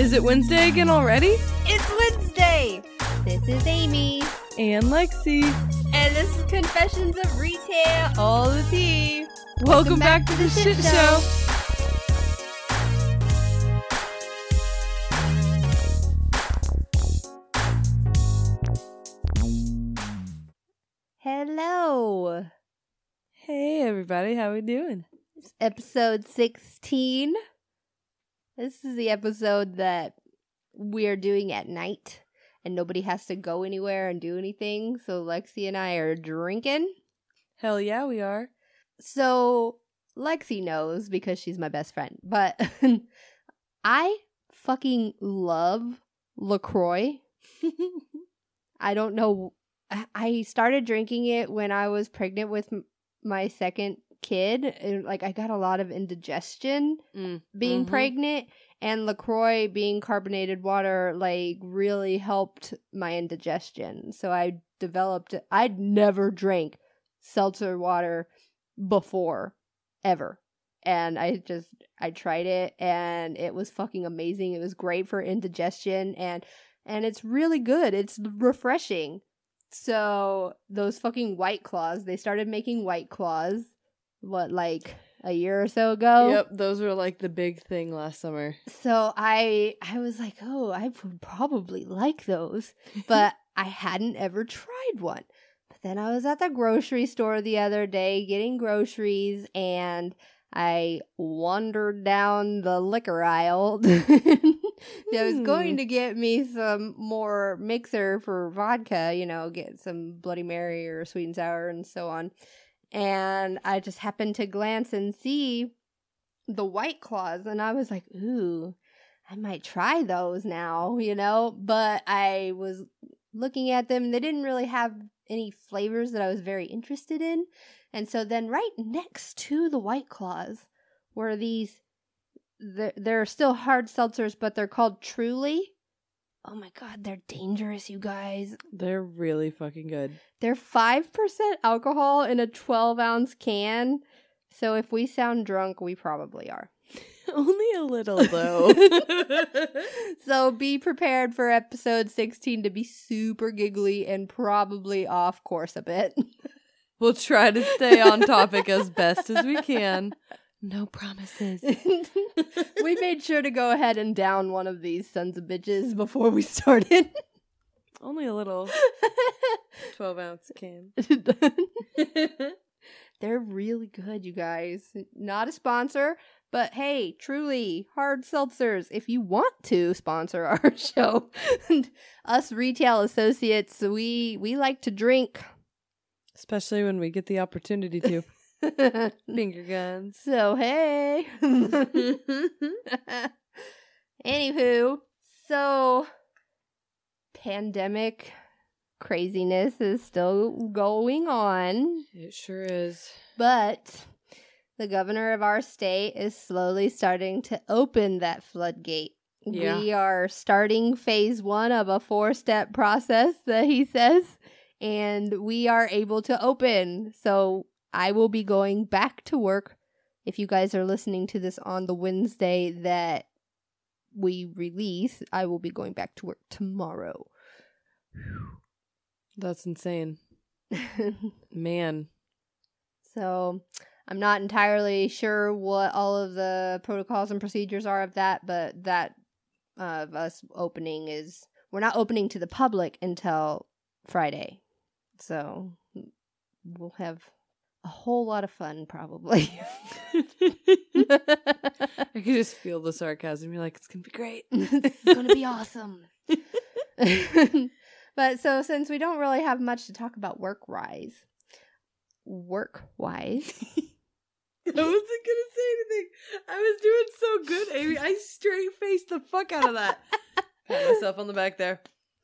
Is it Wednesday again already? It's Wednesday. This is Amy, And Lexi. and this is Confessions of Retail. All the tea. Welcome, back, to the shit show. Hello. Hey everybody, how we doing? It's episode 16. This is the episode that we're doing at night and nobody has to go anywhere and do anything. So Lexi and I are drinking. Hell yeah, we are. So Lexi knows because she's my best friend, but I fucking love LaCroix. I don't know. I- I started drinking it when I was pregnant with my second kid. And, like, I got a lot of indigestion Mm, being mhm. pregnant, and LaCroix being carbonated water, like, really helped my indigestion. So I developed, I'd never drank seltzer water before, ever. And I just, I tried it and it was fucking amazing. It was great for indigestion and, and it's really good. It's refreshing. So those fucking white claws, they started making white claws, what, like a year or so ago? Yep, those were like the big thing last summer. So I I was like, "Oh, I would probably like those." But I hadn't ever tried one. But then I was at the grocery store the other day getting groceries and I wandered down the liquor aisle. I was Hmm. going to get me some more mixer for vodka, you know, get some Bloody Mary or sweet and sour and so on. And I just happened to glance and see the white claws and I was like, "Ooh, I might try those now," you know, but I was looking at them, they didn't really have any flavors that I was very interested in. And so then right next to the white claws were these they're, they're still hard seltzers, but they're called Truly. Oh my god, they're dangerous, you guys. They're really fucking good. They're 5% alcohol in a 12 ounce can. So if we sound drunk, we probably are. Only a little though. so be prepared for episode 16 to be super giggly and probably off course a bit. we'll try to stay on topic as best as we can. No promises. we made sure to go ahead and down one of these sons of bitches before we started. Only a little 12 ounce can. They're really good, you guys. Not a sponsor, but hey, truly hard seltzers. If you want to sponsor our show, us retail associates, we we like to drink. Especially when we get the opportunity to. Finger guns. so hey. Anywho, so pandemic craziness is still going on. It sure is. But the governor of our state is slowly starting to open that floodgate. Yeah. We are starting phase one of a four step process that he says, and we are able to open. So I will be going back to work. If you guys are listening to this on the Wednesday that we release, I will be going back to work tomorrow. That's insane. Man. So I'm not entirely sure what all of the protocols and procedures are of that, but that uh, of us opening is we're not opening to the public until Friday. So we'll have a whole lot of fun probably. I could just feel the sarcasm. You're like, it's gonna be great. going to be awesome. but so since we don't really have much to talk about work wise, work wise, I wasn't gonna say anything. I was doing so good, Amy. I straight faced the fuck out of that. Pat myself on the back there.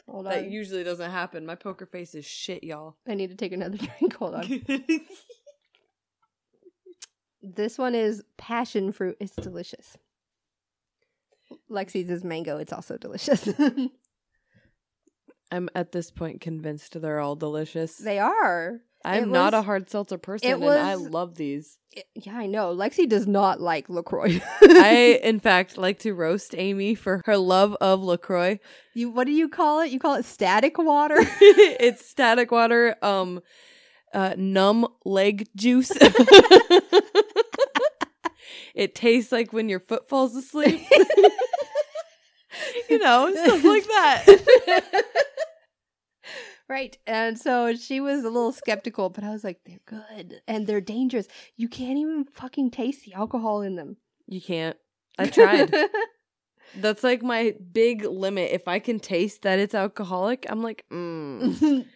hold That on. usually doesn't happen. My poker face is shit, y'all. I need to take another drink. Hold on. This one is passion fruit. It's delicious. Lexi's is mango. It's also delicious. I'm at this point convinced they're all delicious. they are. I'm It not a hard seltzer person, it and I love these. Yeah, I know. Lexi does not like LaCroix. I, in fact, like to roast Amy for her love of Lacroix. you what do you call it? You call it static water? it's static water, um, uh, numb leg juice. It tastes like when your foot falls asleep. you know, stuff like that. right. And so she was a little skeptical, but I was like, they're good and they're dangerous. You can't even fucking taste the alcohol in them. You can't. I tried. That's like my big limit. If I can taste that it's alcoholic, I'm like, mm.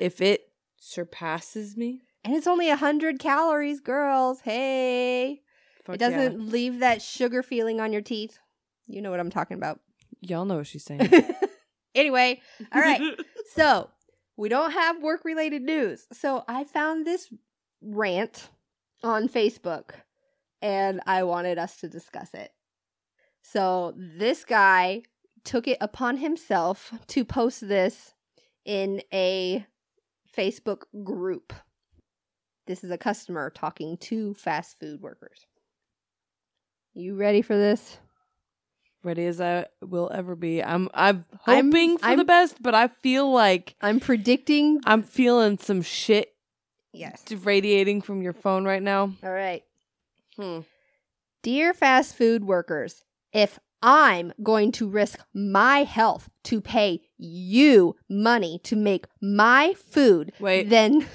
if it surpasses me, And it's only a hundred calories, girls. Hey. Fuck it doesn't leave that sugar feeling on your teeth. You know what I'm talking about. Y'all know what she's saying. anyway, all right. So we don't have work related news. So I found this rant on Facebook and I wanted us to discuss it. So this guy took it upon himself to post this in a Facebook group. This is a customer talking to fast food workers. You ready for this? Ready as I will ever be. I'm. I'm I'm- hoping for the I'm- best, but I feel like I'm predicting. I'm feeling some shit Yes. radiating from your phone right now. All right. Hmm. Dear fast food workers, if I'm going to risk my health to pay you money to make my food, Wait. then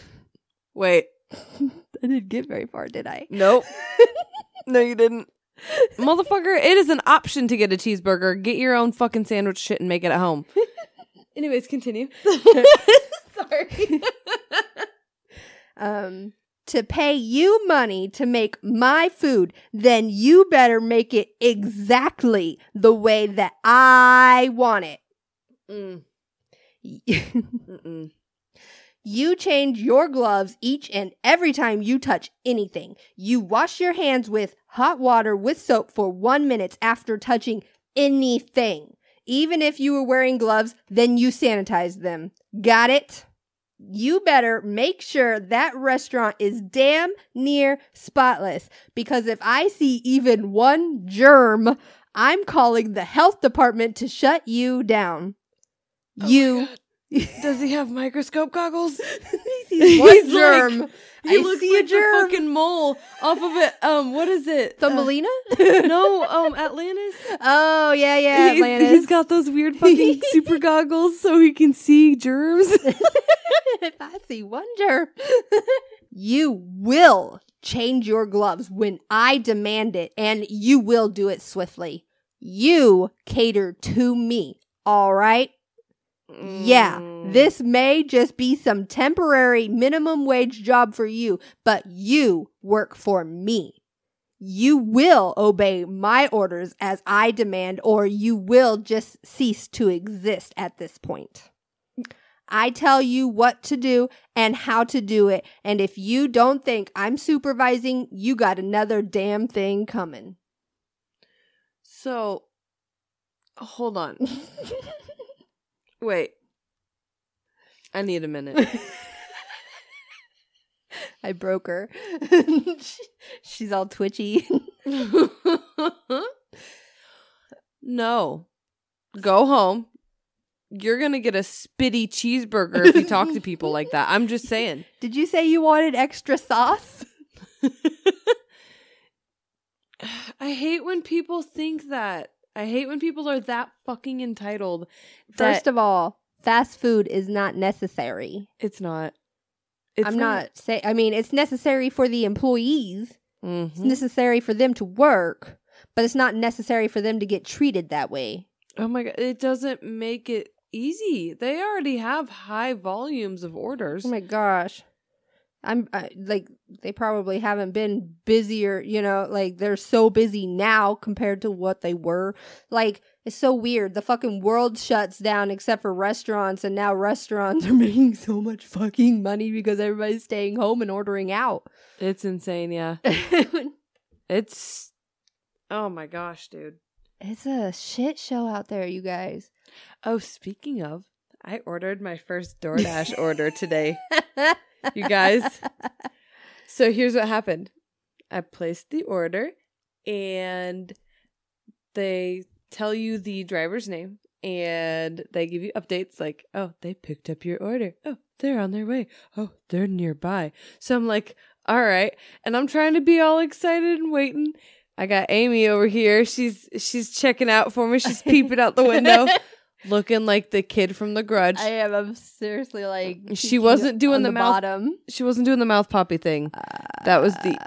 Wait. I didn't get very far, did I? Nope. no, you didn't. Motherfucker, it is an option to get a cheeseburger. Get your own fucking sandwich shit and make it at home. Anyways, continue. Sorry. um to pay you money to make my food, then you better make it exactly the way that I want it. Mm, you change your gloves each and every time you touch anything. You wash your hands with hot water with soap for one minute after touching anything. Even if you were wearing gloves, then you sanitize them. Got it? You better make sure that restaurant is damn near spotless because if I see even one germ, I'm calling the health department to shut you down. Oh you. Does he have microscope goggles? he sees He's like- germ. He I looks see a like the fucking mole off of it. Um, what is it? Uh, Thumbelina? no, um, Atlantis. Oh yeah, yeah, he's, Atlantis. he's got those weird fucking super goggles so he can see germs. if I see one germ, you will change your gloves when I demand it, and you will do it swiftly. You cater to me, all right? Yeah, Mm. this may just be some temporary minimum wage job for you, but you work for me. You will obey my orders as I demand, or you will just cease to exist at this point. I tell you what to do and how to do it, and if you don't think I'm supervising, you got another damn thing coming. So, hold on. Wait. I need a minute. I broke her. She's all twitchy. no. Go home. You're going to get a spitty cheeseburger if you talk to people like that. I'm just saying. Did you say you wanted extra sauce? I hate when people think that. I hate when people are that fucking entitled. First of all, fast food is not necessary. it's not. It's I'm not say I mean it's necessary for the employees. It's Mhm. necessary for them to work, but it's not necessary for them to get treated that way. Oh my god, it doesn't make it easy. They already have high volumes of orders. Oh my gosh. I'm I, like they probably haven't been busier, you know, like they're so busy now compared to what they were. Like it's so weird. The fucking world shuts down except for restaurants and now restaurants are making so much fucking money because everybody's staying home and ordering out. It's insane, yeah. It's Oh my gosh, dude. it's a shit show out there, you guys. Oh, speaking of, I ordered my first DoorDash order today. You guys. So here's what happened. I placed the order and they tell you the driver's name and they give you updates like, oh, they picked up your order. Oh, they're on their way. Oh, they're nearby. So I'm like, all right. And I'm trying to be all excited and waiting. I got Amy over here. She's she's checking out for me. She's peeping out the window, looking like the kid from the grudge. I am. I'm seriously like. She wasn't doing the the, mouth- bottom. she wasn't doing the mouth poppy thing. That was the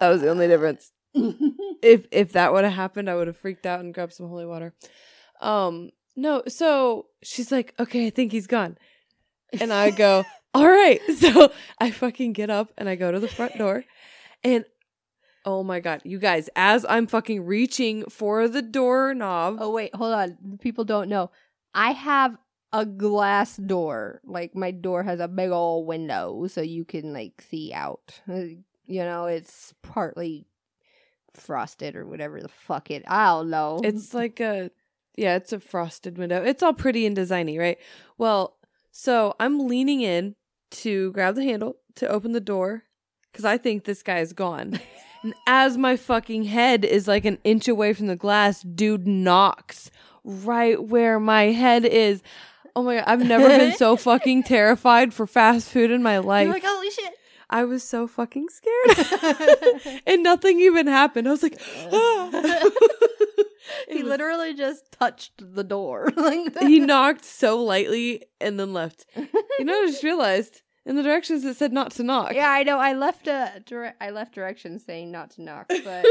that was the only difference. if if that would have happened, I would have freaked out and grabbed some holy water. Um, no, so she's like, okay, I think he's gone, and I go, all right. So I fucking get up and I go to the front door, and oh my god, you guys, as I'm fucking reaching for the doorknob, Oh wait, hold on. People don't know. I have a glass door. Like my door has a big old window, so you can like see out. Uh, You know, it's partly frosted or whatever the fuck it. I don't know. It's like a yeah, it's a frosted window. It's all pretty and designy, right? Well, so I'm leaning in to grab the handle to open the door because I think this guy is gone. and as my fucking head is like an inch away from the glass, dude knocks right where my head is. Oh my god, I've never been so fucking terrified for fast food in my life. You're like holy shit. I was so fucking scared. and nothing even happened. I was like, ah. He was- literally just touched the door. like he knocked so lightly and then left. You know, I just realized in the directions it said not to knock. Yeah, I know. I left a dire- I left directions saying not to knock, but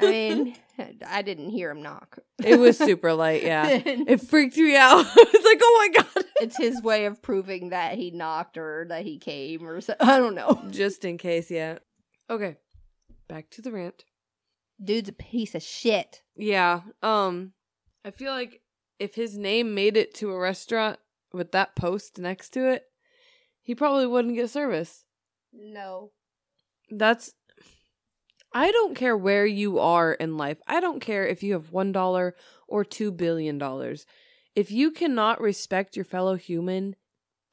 I mean, I didn't hear him knock. it was super light. Yeah, it freaked me out. I was like, oh my god. it's his way of proving that he knocked or that he came or so. I don't know. Just in case, yeah. Okay, back to the rant. Dude's a piece of shit. Yeah. Um, I feel like if his name made it to a restaurant with that post next to it, he probably wouldn't get service. No. That's I don't care where you are in life. I don't care if you have $1 or 2 billion dollars. If you cannot respect your fellow human,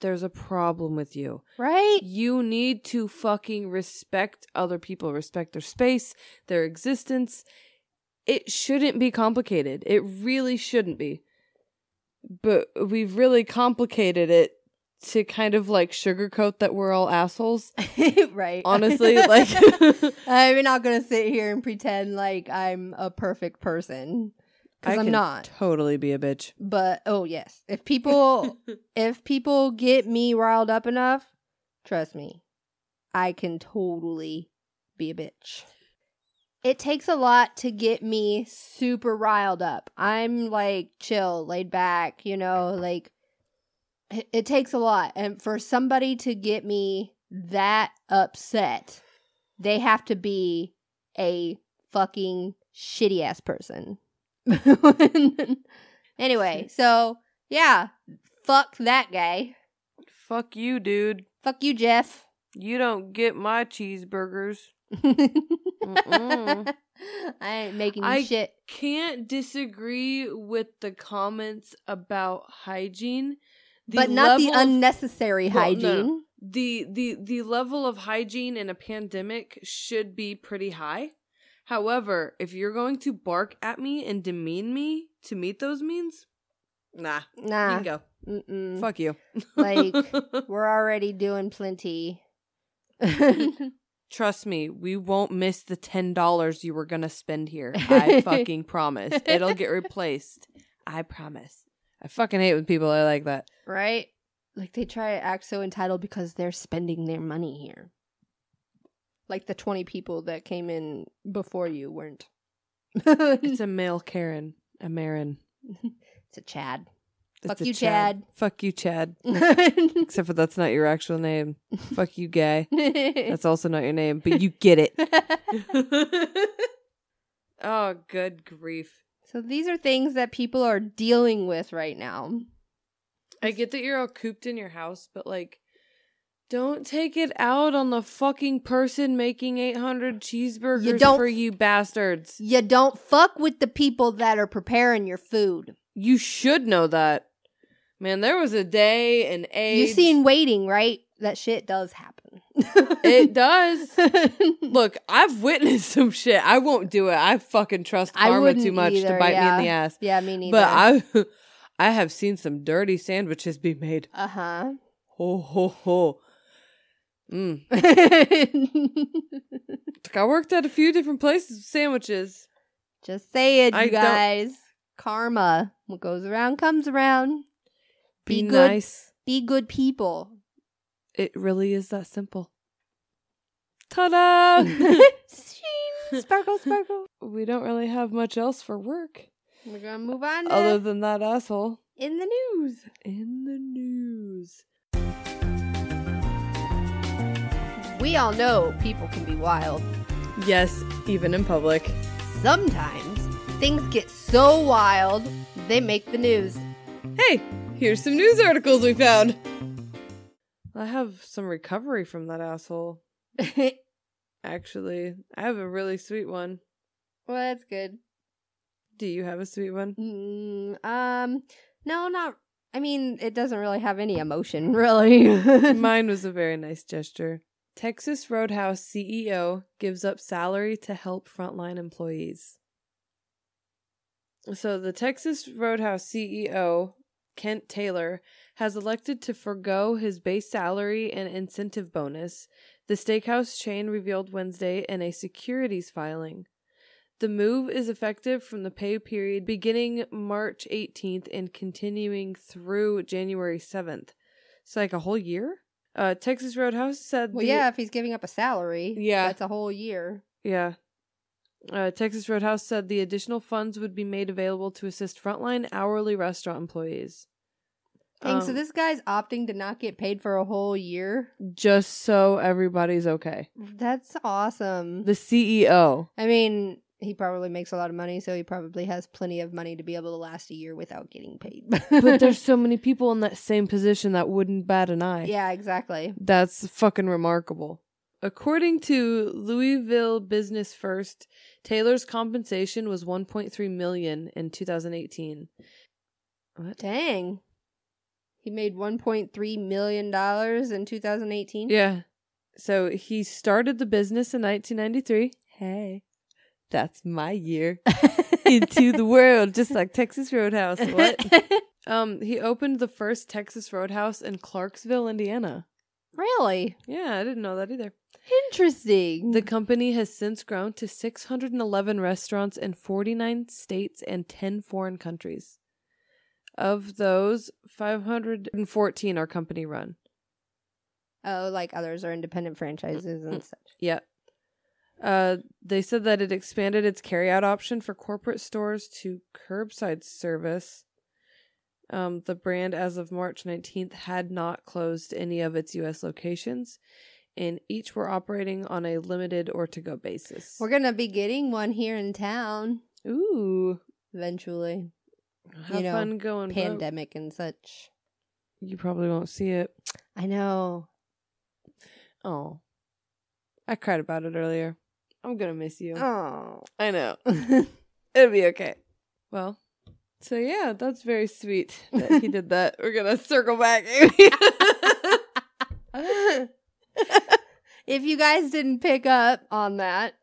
there's a problem with you. Right? You need to fucking respect other people, respect their space, their existence. It shouldn't be complicated. It really shouldn't be. But we've really complicated it to kind of like sugarcoat that we're all assholes. right. Honestly, like I'm not gonna sit here and pretend like I'm a perfect person because I'm can not. Totally be a bitch. But oh yes, if people if people get me riled up enough, trust me, I can totally be a bitch. It takes a lot to get me super riled up. I'm like chill, laid back, you know, like it, it takes a lot. And for somebody to get me that upset, they have to be a fucking shitty ass person. anyway, so yeah, fuck that guy. Fuck you, dude. Fuck you, Jeff. You don't get my cheeseburgers. I ain't making I- shit. Can't disagree with the comments about hygiene. The but not the unnecessary Well, no, no. hygiene. the the the level of hygiene in a pandemic should be pretty high. However, if you're going to bark at me and demean me to meet those means, nah, you Nah. can go. Mm-mm. Fuck you. Like, We're already doing plenty. Trust me, we won't miss the ten dollars you were gonna spend here. I fucking promise. It'll get replaced. I promise. I fucking hate when people are like that. right? Like they try to act so entitled because they're spending their money here. Like the 20 people that came in before you weren't. It's a male Karen, a Marin. It's a Chad. It's Fuck a you, Chad. Fuck you, Chad. Except for that's not your actual name. Fuck you, gay. That's also not your name, but you get it. oh, good grief. So these are things that people are dealing with right now. I get that you're all cooped in your house, but like, don't take it out on the fucking person making 800 cheeseburgers don't- for you bastards. You don't fuck with the people that are preparing your food. You should know that. Man, there was a day and age. You seen waiting, right? that shit does happen. It does. Look, I've witnessed some shit. I won't do it. I fucking trust karma too much either, to bite me in the ass. yeah, me neither. But I I have seen some dirty sandwiches be made. uh huh. Ho ho ho. Mm. I worked at a few different places with sandwiches. Just say it, you I don't- guys. Karma. What goes around comes around. Be, Be good. nice. Be good people. It really is that simple. Ta-da! Sheen, sparkle, sparkle. we don't really have much else for work We're gonna move on other than that asshole in the news. in the news. We all know people can be wild. Yes, even in public. Sometimes things get so wild they make the news. Hey, here's some news articles we found. I have some recovery from that asshole. Actually, I have a really sweet one. Well, that's good. Do you have a sweet one? Mm, um, no, not. I mean, it doesn't really have any emotion, really. Mine was a very nice gesture. Texas Roadhouse CEO gives up salary to help frontline employees. So, the Texas Roadhouse CEO, Kent Taylor, has elected to forego his base salary and incentive bonus, the steakhouse chain revealed Wednesday in a securities filing. The move is effective from the pay period beginning March 18th and continuing through January 7th. So, like a whole year? Uh, Texas Roadhouse said. well, the- yeah, if he's giving up a salary, Yeah. that's a whole year. Yeah. Uh, Texas Roadhouse said the additional funds would be made available to assist frontline hourly restaurant employees. Dang, so Um, this guy's opting to not get paid for a whole year. just so everybody's okay. That's awesome. The CEO. I mean, he probably makes a lot of money, so he probably has plenty of money to be able to last a year without getting paid. but there's so many people in that same position that wouldn't bat an eye. yeah, exactly. That's fucking remarkable. According to Louisville Business First, Taylor's compensation was 1.3 million in 2018. What? Dang. He made 1.3 million dollars in 2018. Yeah. So he started the business in 1993. Hey, that's my year into the world, just like Texas Roadhouse. What? um, he opened the first Texas Roadhouse in Clarksville, Indiana. really? Yeah, I didn't know that either. Interesting. The company has since grown to 611 restaurants in 49 states and 10 foreign countries. Of those, 514 are company run. oh, like others are independent franchises and such. Yep. Uh, they said that it expanded its carryout option for corporate stores to curbside service. Um, the brand, as of March 19th, had not closed any of its U.S. locations, and each were operating on a limited or to go basis. We're gonna be getting one here in town Ooh, eventually. Have know, fun going. Pandemic and such. You probably won't see it. I know. Oh, I cried about it earlier. I'm gonna miss you. Oh. I know. It'll be okay. Well, so yeah, that's very sweet that he did that. We're gonna circle back. if you guys didn't pick up on that,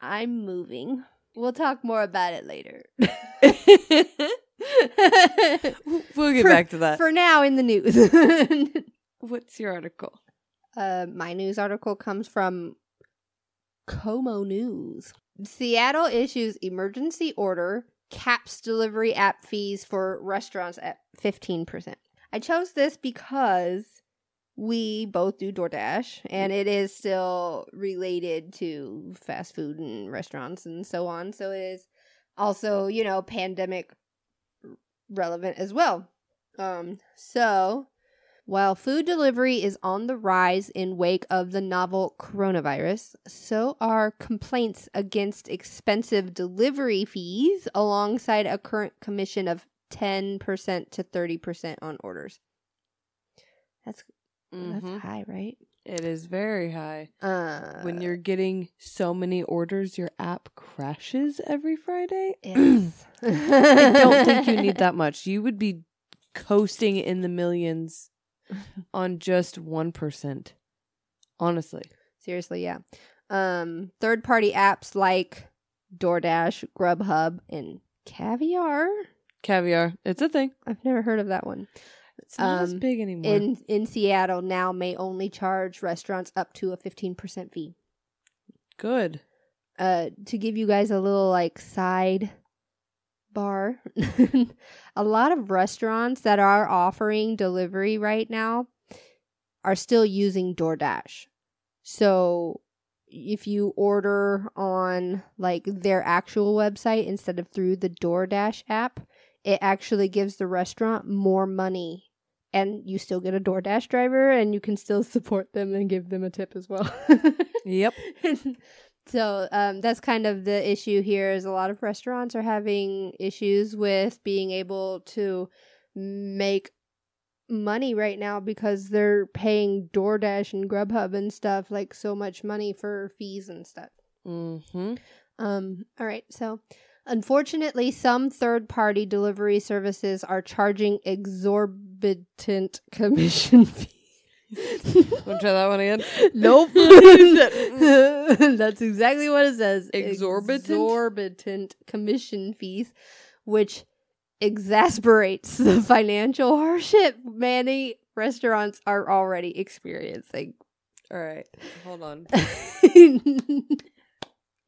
I'm moving. We'll talk more about it later. we'll get For- back to that. For now, in the news. What's your article? uh, my news article comes from KOMO News. Seattle issues emergency order caps delivery app fees for restaurants at 15%. I chose this because we both do DoorDash and it is still related to fast food and restaurants and so on. So it is also, you know, pandemic relevant as well. Um so while food delivery is on the rise in wake of the novel coronavirus, so are complaints against expensive delivery fees alongside a current commission of 10% to 30% on orders. That's Mhm. that's high, right? It is very high. Uh When you're getting so many orders, your app crashes every Friday. yes. I don't think you need that much. You would be coasting in the millions on just 1%. Honestly. Seriously, yeah. Um, third party apps like DoorDash, Grubhub, and Caviar. Caviar. It's a thing. I've never heard of that one. It's not as Um, big anymore. In in Seattle now may only charge restaurants up to a 15% fee. Good. uh to give you guys a little like side bar a lot of restaurants that are offering delivery right now are still using DoorDash so if you order on like their actual website instead of through the DoorDash app it actually gives the restaurant more money and you still get a DoorDash driver and you can still support them and give them a tip as well Yep. so um, that's kind of the issue here is a lot of restaurants are having issues with being able to make money right now because they're paying DoorDash and Grubhub and stuff like so much money for fees and stuff. Mm-hmm. Um, all right, so unfortunately, some third party delivery services are charging exorbitant commission fees. Want to try that one again? Nope. That's exactly what it says. Exorbitant? Exorbitant commission fees, which exasperates the financial hardship many restaurants are already experiencing. All right. Hold on.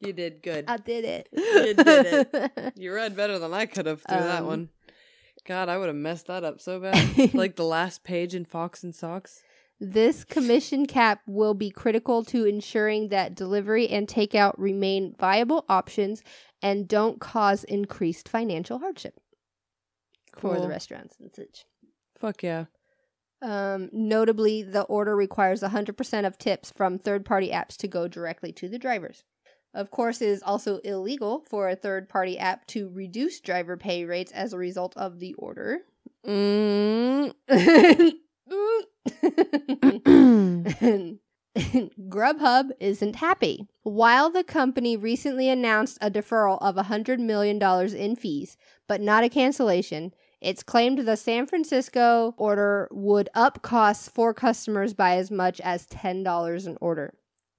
You did good. I did it. You did it. You read better than I could have through that Um, one. God, I would have messed that up so bad. like the last page in Fox in Socks. This commission cap will be critical to ensuring that delivery and takeout remain viable options and don't cause increased financial hardship for the restaurants and such. Fuck yeah. Um, notably, the order requires 100% of tips from third party apps to go directly to the drivers. Of course, it is also illegal for a third party app to reduce driver pay rates as a result of the order. Mm. Grubhub isn't happy. While the company recently announced a deferral of $100 million in fees, but not a cancellation, it's claimed the San Francisco order would up costs for customers by as much as $10 an order.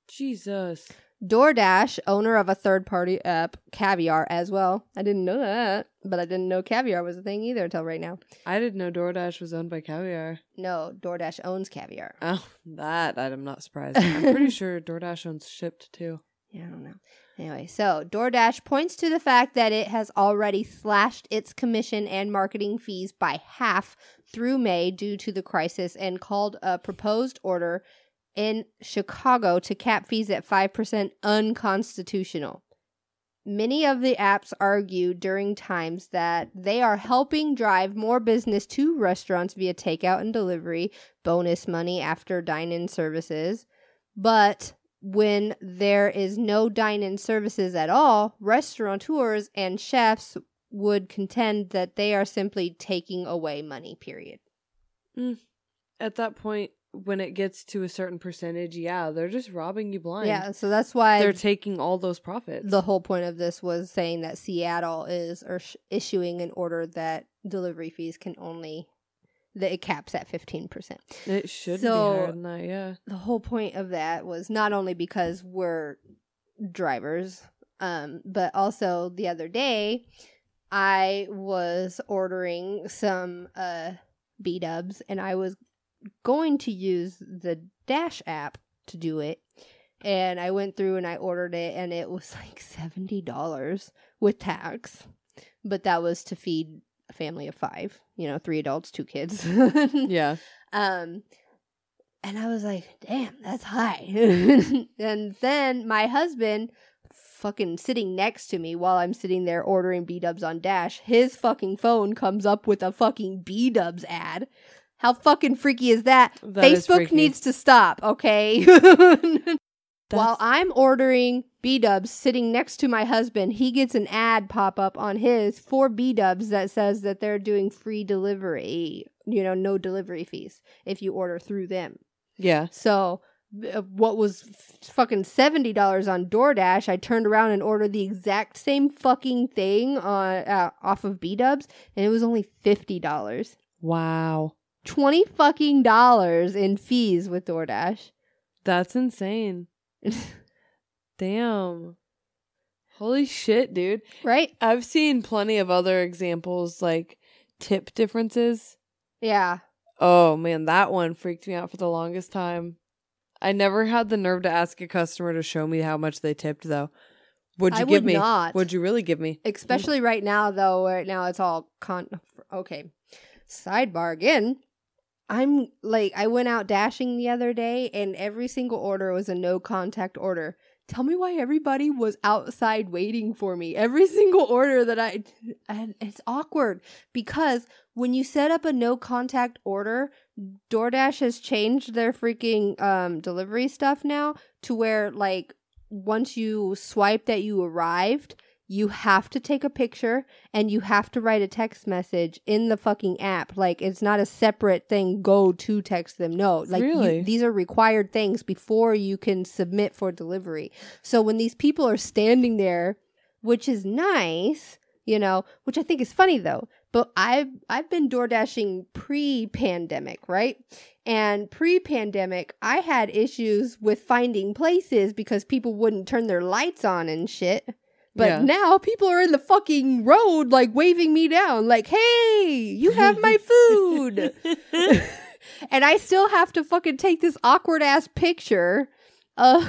Jesus. DoorDash, owner of a third party app, Caviar, as well. I didn't know that, but I didn't know Caviar was a thing either until right now. I didn't know DoorDash was owned by Caviar. No, DoorDash owns Caviar. Oh, that I'm not surprised. I'm pretty sure DoorDash owns Shipt too. Yeah, I don't know. Anyway, so DoorDash points to the fact that it has already slashed its commission and marketing fees by half through May due to the crisis and called a proposed order in Chicago to cap fees at 5% unconstitutional. Many of the apps argue during times that they are helping drive more business to restaurants via takeout and delivery, bonus money after dine in services. But when there is no dine in services at all, restaurateurs and chefs would contend that they are simply taking away money, period. Mm. At that point, when it gets to a certain percentage, yeah, they're just robbing you blind. Yeah, so that's why They're taking all those profits. the whole point of this was saying that Seattle is or sh- issuing an order that delivery fees can only that it caps at 15%. it should So- be higher than that, yeah. the whole point of that was not only because we're drivers, um, but also the other day I was ordering some uh B dubs and I was going to use the Dash app to do it. And I went through and I ordered it and it was like seventy dollars with tax. But that was to feed a family of five, you know, three adults, two kids. Yeah. Um, and I was like, damn, that's high. and then my husband, fucking sitting next to me while I'm sitting there ordering B dubs on Dash, his fucking phone comes up with a fucking B dubs ad. How fucking freaky is that? That is Facebook freaky. needs to stop, okay? While I'm ordering B dubs sitting next to my husband, he gets an ad pop up on his for B dubs that says that they're doing free delivery, you know, no delivery fees if you order through them. Yeah. So, uh, what was f- fucking $70 on DoorDash, I turned around and ordered the exact same fucking thing on uh, off of B dubs, and it was only $50. Wow. 20 fucking dollars in fees with DoorDash. That's insane. Damn. Holy shit, dude. right? I've seen plenty of other examples like tip differences. Yeah. Oh man, that one freaked me out for the longest time. I never had the nerve to ask a customer to show me how much they tipped though. Would you I give would me? not. Would you really give me? Especially right now, though. Right now, it's all con. Okay. Sidebar again. I'm like, I went out dashing the other day, and every single order was a no contact order. Tell me why everybody was outside waiting for me. Every single order that I, and it's awkward because when you set up a no contact order, DoorDash has changed their freaking um, delivery stuff now to where like once you swipe that you arrived, you have to take a picture and you have to write a text message in the fucking app. Like it's not a separate thing. Go to text them. No, like you- these are required things before you can submit for delivery. So when these people are standing there, which is nice, you know, which I think is funny though. But I've I've been door dashing pre-pandemic, right? And pre-pandemic, I had issues with finding places because people wouldn't turn their lights on and shit. But Yeah. now people are in the fucking road like waving me down like, "Hey, you have my food." and I still have to fucking take this awkward ass picture uh,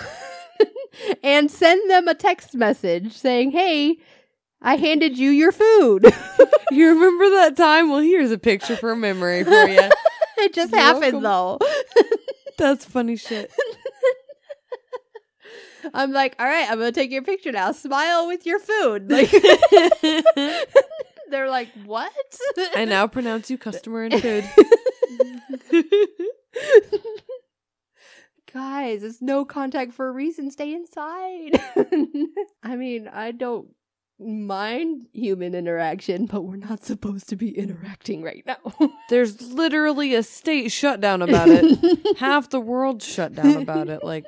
and send them a text message saying, "Hey, I handed you your food." you remember that time? Well, here's a picture for a memory for you. it just You're happened though. That's funny shit. I'm like, "All right, I'm going to take your picture now. Smile with your food." Like they're like, "What?" I now pronounce you customer and food. Guys, it's no contact for a reason. Stay inside. I mean, I don't mind human interaction, but we're not supposed to be interacting right now. There's literally a state shutdown about it. Half the world shut down about it. Like,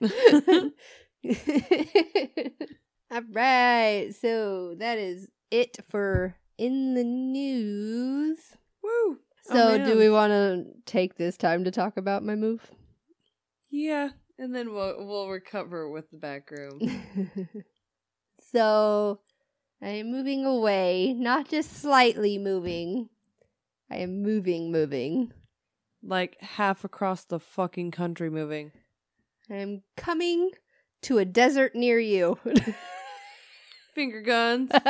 All right, so that is it for in the news. woo. Oh, so, Oh, do we want to take this time to talk about my move? Yeah, and then we'll we'll recover with the back room. so I am moving away, not just slightly moving. I am moving, moving. like half across the fucking country moving. I am coming to a desert near you. Finger guns.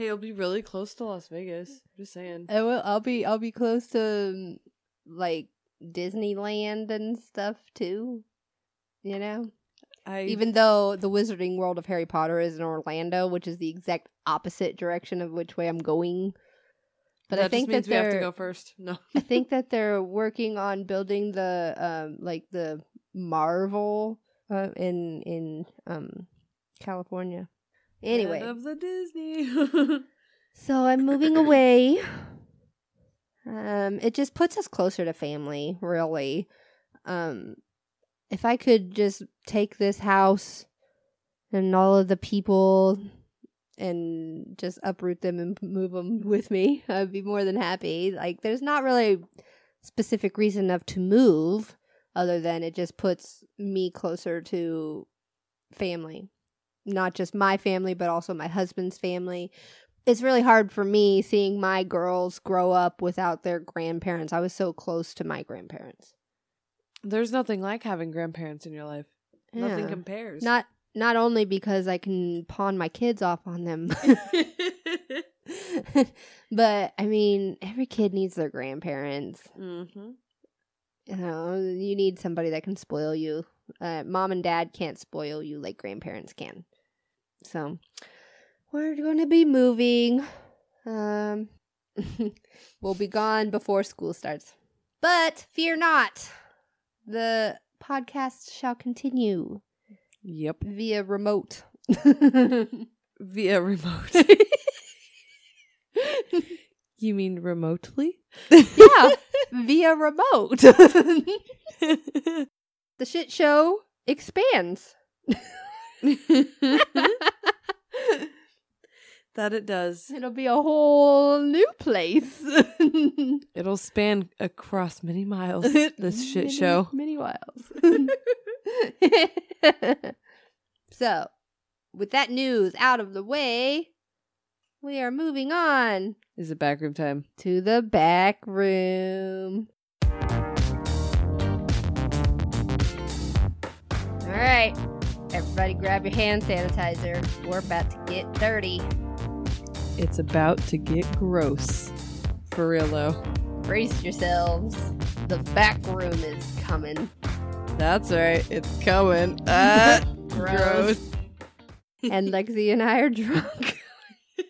Hey, it'll be really close to Las Vegas. I'm just saying. will. I'll be. I'll be close to um, like Disneyland and stuff too. You know, I even though the Wizarding World of Harry Potter is in Orlando, which is the exact opposite direction of which way I'm going. But that I think that we have to go first. No. I think that they're working on building the um like the Marvel uh, in in um California. Anyway, of the Disney. so I'm moving away. Um it just puts us closer to family, really. Um if I could just take this house and all of the people and just uproot them and move them with me, I'd be more than happy. Like, there's not really specific reason enough to move, other than it just puts me closer to family, not just my family, but also my husband's family. It's really hard for me seeing my girls grow up without their grandparents. I was so close to my grandparents. There's nothing like having grandparents in your life. Nothing compares. Not not only because I can pawn my kids off on them, but I mean, every kid needs their grandparents. mm-hmm. You know, you need somebody that can spoil you. Uh, Mom and dad can't spoil you like grandparents can. So, we're going to be moving. Um, we'll be gone before school starts. But fear not, the podcast shall continue Yep. via remote. Via remote. you mean remotely? yeah, via remote. the shit show expands. That it does. It'll be a whole new place. It'll span across many miles. this shit Many- show. Many miles. so, with that news out of the way, we are moving on Is it backroom time? to the back room. All right, everybody grab your hand sanitizer. We're about to get dirty. It's about to get gross. For real though. Brace yourselves. The back room is coming. That's right. It's coming. Ah, Gross. and Lexi and I are drunk.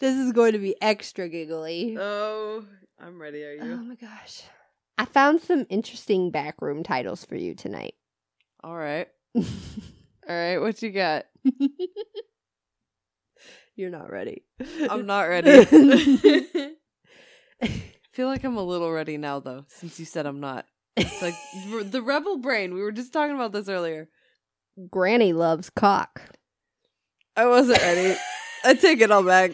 this is going to be extra giggly. Oh, I'm ready. Are you? Oh my gosh. I found some interesting backroom titles for you tonight. All right. All right. What you got? You're not ready. I'm not ready. I feel like I'm a little ready now, though, since you said I'm not. It's like the rebel brain. We were just talking about this earlier. Granny loves cock. I wasn't ready. I take it all back.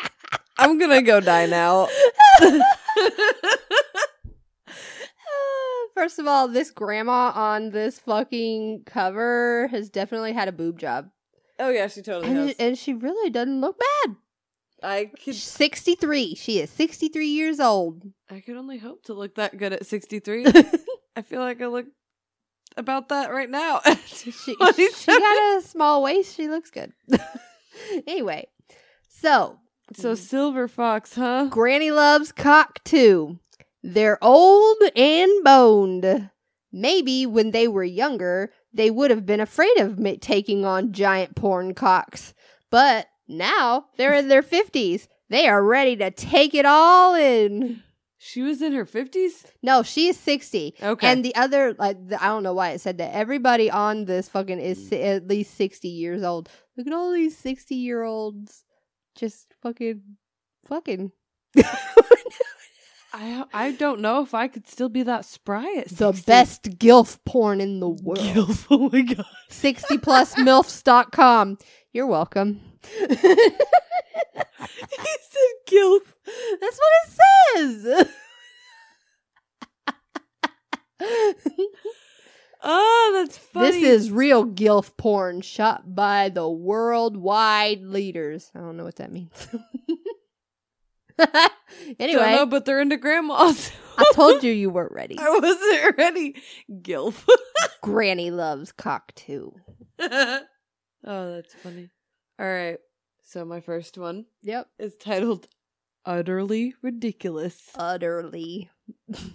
I'm gonna go die now. First of all, this grandma on this fucking cover has definitely had a boob job. oh yeah, she totally And, has. and she really doesn't look bad. I could. 63. She is 63 years old. I could only hope to look that good at 63. I feel like I look about that right now. she, she 27. got a small waist. She looks good. anyway, so so mm. silver fox, huh? Granny loves cock too. They're old and boned. Maybe when they were younger, they would have been afraid of ma- taking on giant porn cocks. But now they're in their 50s. They are ready to take it all in. She was in her 50s. No, she is 60. Okay. And the other, like, the, I don't know why it said that. Everybody on this fucking is si- at least 60 years old. Look at all these 60 year olds just fucking, fucking. I I don't know if I could still be that spry at the best GILF porn in the world. Gilf. Oh my god. 60 plus MILFs.com. You're welcome. He said gilf. That's what it says. Oh, that's funny. This is real GILF porn shot by the worldwide leaders. I don't know what that means. anyway, Don't know, but they're into grandmas. I told you you weren't ready. I wasn't ready. Gilf. Granny loves cock too. oh, that's funny. All right. So my first one Yep. is titled "Utterly Ridiculous," Utterly.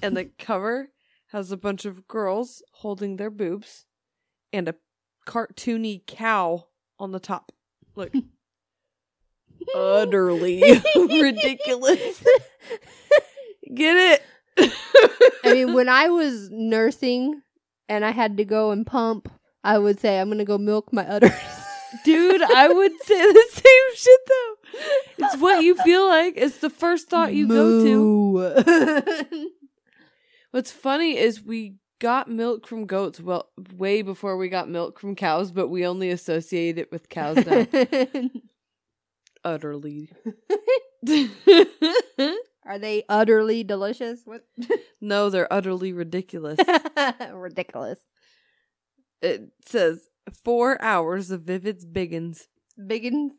and the cover has a bunch of girls holding their boobs and a cartoony cow on the top. Look. Utterly ridiculous. Get it? I mean, when I was nursing and I had to go and pump, I would say, I'm going to go milk my udders. Dude, I would say the same shit though. It's what you feel like. It's the first thought you go to. to. What's funny is we got milk from goats well way before we got milk from cows, but we only associate it with cows now. Utterly. Are they utterly delicious? What? no, they're utterly ridiculous. Ridiculous. It says four hours of Vivid's Biggins. Biggins.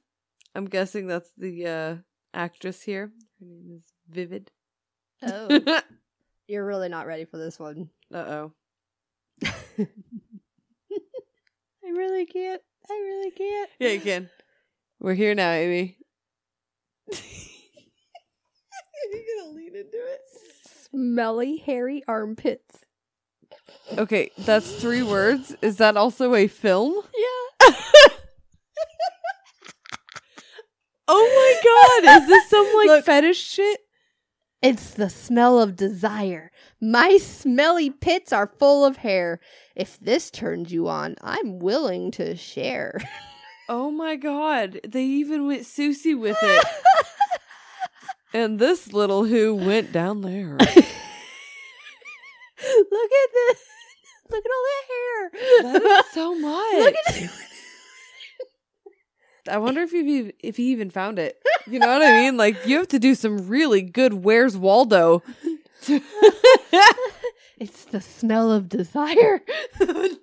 I'm guessing that's the uh actress here. Her name is Vivid. Oh. You're really not ready for this one. Uh oh. I really can't. I really can't. Yeah, you can. We're here now, Amy. You're gonna lean into it. Smelly, hairy armpits. Okay, that's three words. Is that also a film? Yeah. oh my god, is this some like Look. fetish shit? It's the smell of desire. My smelly pits are full of hair. If this turns you on, I'm willing to share. Oh my god, they even went Seussy with it. and this little who went down there. Look at this. Look at all that hair. That is so much. Look at I wonder if he if he even found it. You know what I mean? Like you have to do some really good. Where's Waldo? it's the smell of desire.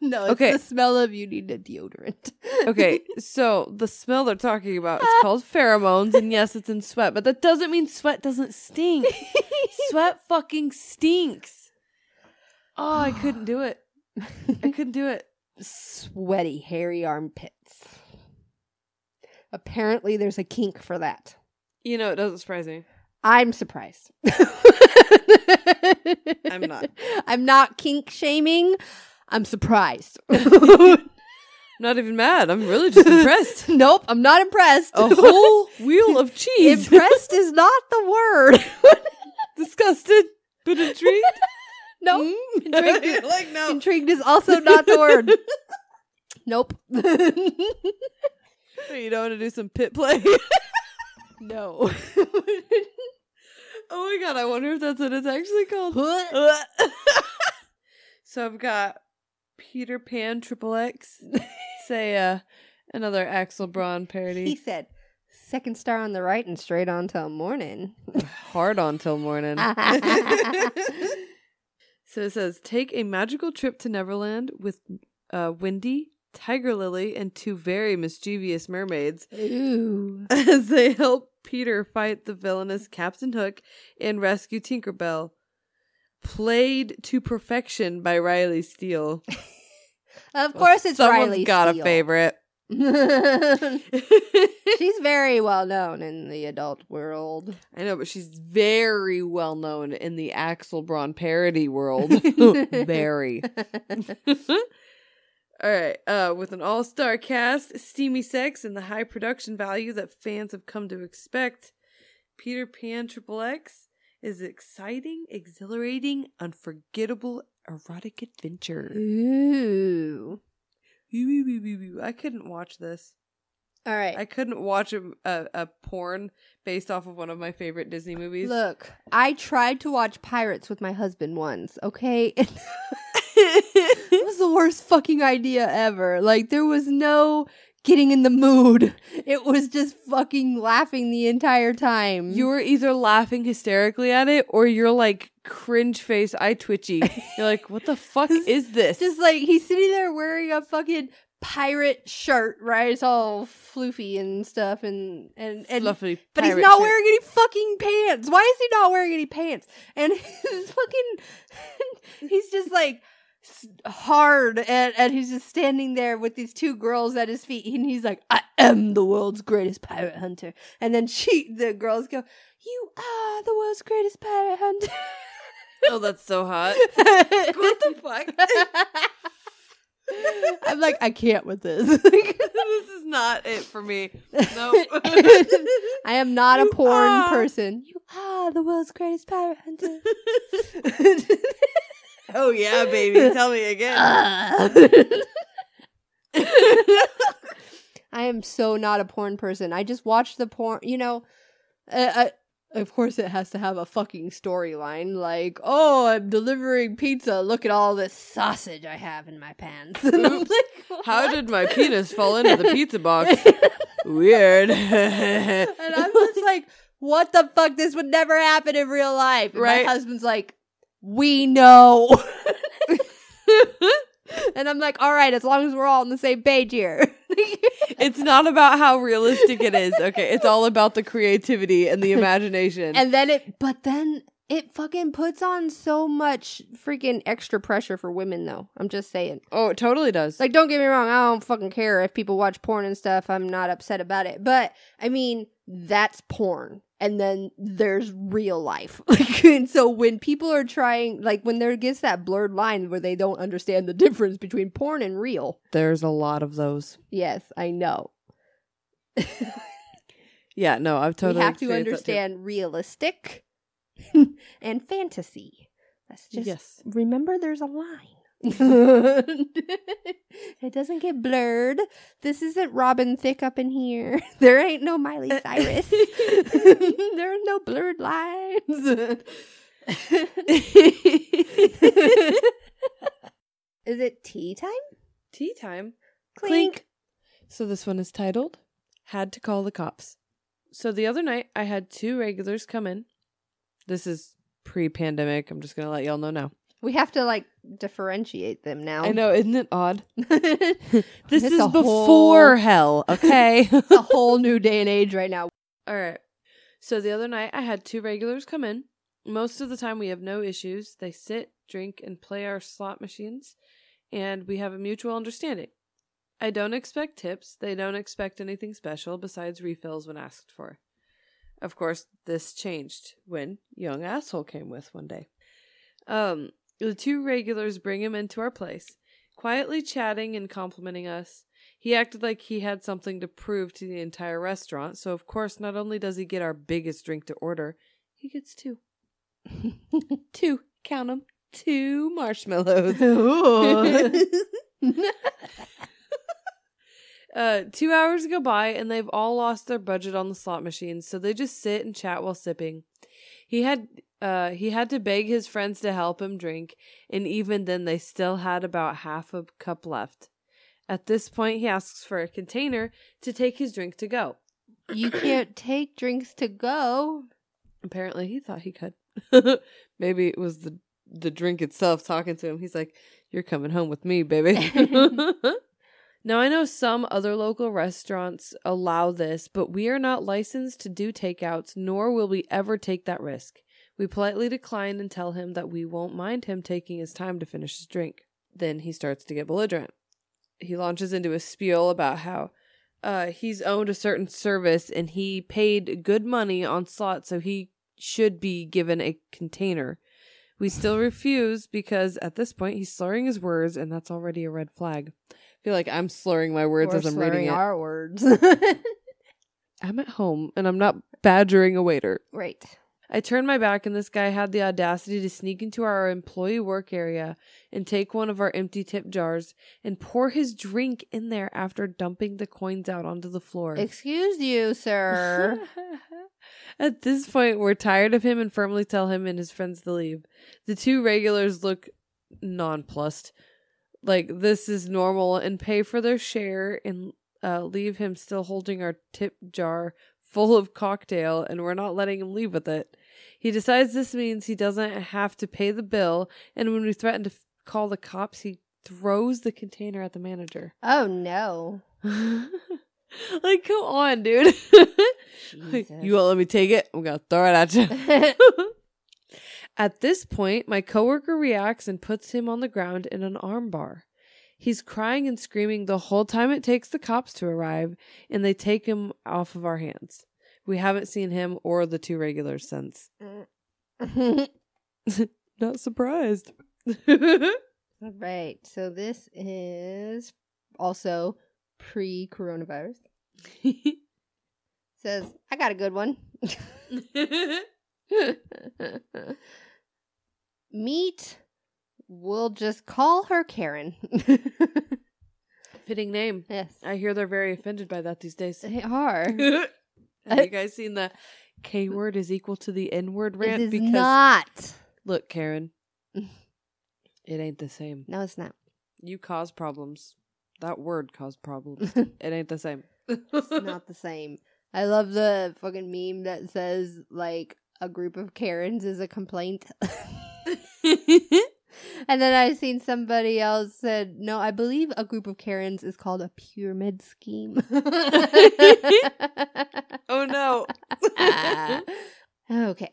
no, it's Okay. the smell of you need a deodorant. Okay, so the smell they're talking about is uh. called pheromones, and yes, it's in sweat, but that doesn't mean sweat doesn't stink. sweat fucking stinks. Oh, I couldn't do it. I couldn't do it. Sweaty, hairy armpits. Apparently, there's a kink for that. You know, it doesn't surprise me. I'm surprised. I'm not. I'm not kink shaming. I'm surprised. Not even mad. I'm really just impressed. nope, I'm not impressed. A whole wheel of cheese. Impressed is not the word. Disgusted, but intrigued. No, Mm? intrigued, like no. intrigued is also not the word. nope. You don't want to do some pit play? no. oh my god! I wonder if that's what it's actually called. so I've got Peter Pan Triple X. Say uh another Axel Braun parody. he said, second star on the right and straight on till morning. Hard on till morning. So it says take a magical trip to Neverland with uh Wendy, Tiger Lily, and two very mischievous mermaids Ooh. as they help Peter fight the villainous Captain Hook and rescue Tinkerbell. Played to perfection by Riley Steele. Of course, it's Someone's Riley. got Steele. a favorite. She's very well known in the adult world. I know, but she's very well known in the Axel Braun parody world. very. All right. Uh, with an all star cast, steamy sex, and the high production value that fans have come to expect, Peter Pan Triple X is exciting, exhilarating, unforgettable erotic adventure. Ooh. I couldn't watch this. All right. I couldn't watch a, a, a porn based off of one of my favorite Disney movies. Look, I tried to watch Pirates with my husband once, okay? It was the worst fucking idea ever. Like, there was no getting in the mood. It was just fucking laughing the entire time. you were either laughing hysterically at it or you're like cringe face, eye twitchy. You're like, what the fuck is this? just like he's sitting there wearing a fucking pirate shirt, right? It's all floofy and stuff, and and and. Fluffy but he's not shirt. wearing any fucking pants. Why is he not wearing any pants? And he's fucking, he's just like hard, and, and he's just standing there with these two girls at his feet, and he's like, "I am the world's greatest pirate hunter." And then she, the girls go, "You are the world's greatest pirate hunter." Oh, that's so hot. what the fuck? I'm like, I can't with this. this is not it for me. Nope. I am not a porn are. person. You are the world's greatest pirate hunter. Oh yeah, baby. Tell me again. I am so not a porn person. I just watch the porn. You know, uh, uh, of course it has to have a fucking storyline. Like, oh, I'm delivering pizza. Look at all this sausage I have in my pants. And I'm Oops. like, How did my penis fall into the pizza box? Weird. and I'm just like, what the fuck? This would never happen in real life. And Right. My husband's like, we know. and I'm like, all right, as long as we're all on the same page here. it's not about how realistic it is. Okay, it's all about the creativity and the imagination. and then it, but then it fucking puts on so much freaking extra pressure for women, though. I'm just saying. oh, it totally does. Like, don't get me wrong, I don't fucking care if people watch porn and stuff. I'm not upset about it. But I mean, that's porn. And then there's real life. Like, and so when people are trying, like, when there gets that blurred line where they don't understand the difference between porn and real. There's a lot of those. Yes, I know. Yeah, no, I've totally. we have to experienced that too. understand realistic and fantasy. Let's just yes. remember there's a line. it doesn't get blurred. This isn't Robin Thicke up in here. There ain't no Miley Cyrus. There's no blurred lines. Is it tea time? Tea time. Clink. So this one is titled had to call the cops. So the other night, I had two regulars come in. This is pre pandemic. I'm just going to let y'all know now. We have to like differentiate them now. I know, isn't it odd? This It's is before whole- hell, okay? a whole new day and age right now. All right. So the other night, I had two regulars come in. Most of the time, we have no issues. They sit, drink, and play our slot machines, and we have a mutual understanding. I don't expect tips. They don't expect anything special besides refills when asked for. Of course, this changed when young asshole came with one day. Um, the two regulars bring him into our place, quietly chatting and complimenting us. He acted like he had something to prove to the entire restaurant, so of course, not only does he get our biggest drink to order, he gets two. two, count them, two marshmallows. Uh, two hours go by and they've all lost their budget on the slot machines, so they just sit and chat while sipping. He had uh he had to beg his friends to help him drink, and even then they still had about half a cup left. At this point, he asks for a container to take his drink to go. you can't take drinks to go. Apparently, he thought he could. Maybe it was the the drink itself talking to him. He's like, "You're coming home with me, baby." now I know some other local restaurants allow this, but we are not licensed to do takeouts, nor will we ever take that risk. We politely decline and tell him that we won't mind him taking his time to finish his drink. Then he starts to get belligerent. He launches into a spiel about how uh, he's owned a certain service and he paid good money on slots, so he should be given a container. We still refuse because at this point he's slurring his words, and that's already a red flag. I feel like I'm slurring my words Or as I'm reading it. our words. I'm at home and I'm not badgering a waiter. right. I turned my back, and this guy had the audacity to sneak into our employee work area and take one of our empty tip jars and pour his drink in there after dumping the coins out onto the floor. Excuse you, sir. At this point, we're tired of him and firmly tell him and his friends to leave. The two regulars look nonplussed, like this is normal, and pay for their share and uh, leave him still holding our tip jar full of cocktail, and we're not letting him leave with it. He decides this means he doesn't have to pay the bill, and when we threaten to f- call the cops, he throws the container at the manager. oh no. like, come on, dude. you won't let me take it? I'm gonna throw it at you. at this point, my coworker reacts and puts him on the ground in an armbar. He's crying and screaming the whole time it takes the cops to arrive, and they take him off of our hands. We haven't seen him or the two regulars since. Not surprised. All right. So this is also pre coronavirus. Says, I got a good one. Meet, we'll just call her Karen. Fitting name. yes. I hear they're very offended by that these days. They are. Have you guys seen the K word is equal to the N word rant? It is not. look, Karen, mm. it ain't the same. No, it's not. You cause problems. That word caused problems. it ain't the same. It's not the same. I love the fucking meme that says, like, a group of Karens is a complaint. And then I've seen somebody else said, "No, I believe a group of Karens is called a pyramid scheme." oh no. okay.